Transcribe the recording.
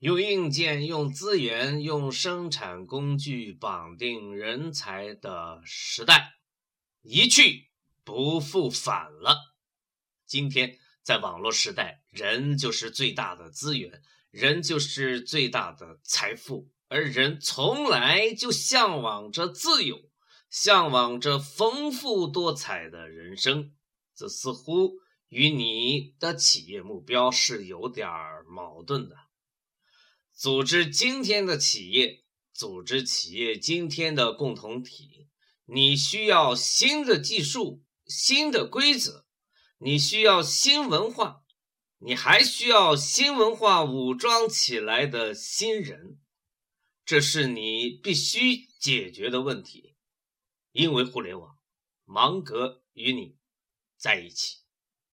用硬件、用资源、用生产工具绑定人才的时代一去不复返了。今天在网络时代，人就是最大的资源，人就是最大的财富，而人从来就向往着自由，向往着丰富多彩的人生。这似乎与你的企业目标是有点矛盾的。组织今天的企业，组织企业今天的共同体，你需要新的技术、新的规则，你需要新文化，你还需要新文化武装起来的新人，这是你必须解决的问题，因为互联网，芒格与你。在一起。